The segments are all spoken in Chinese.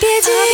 别急。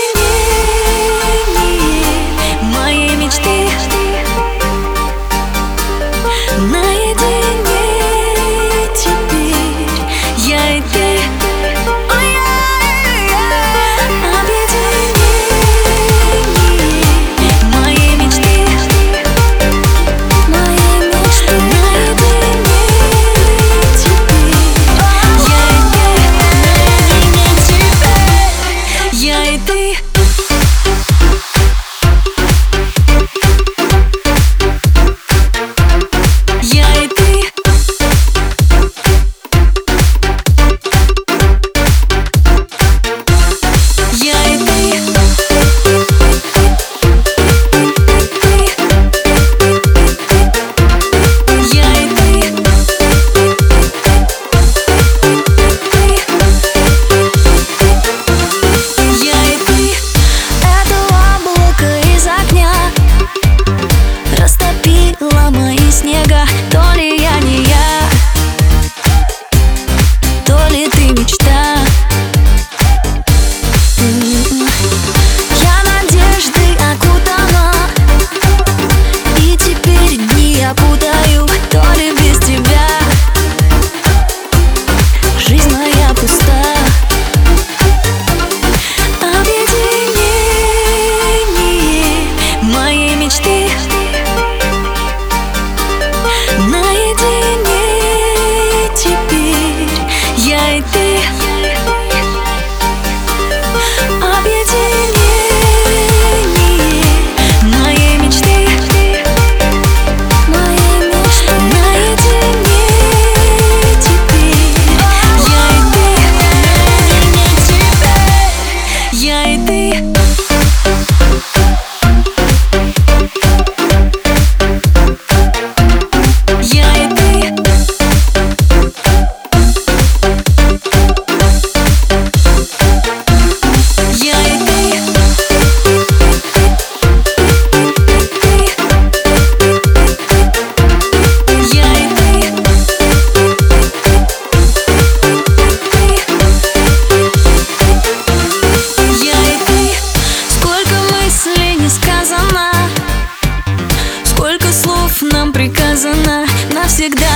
всегда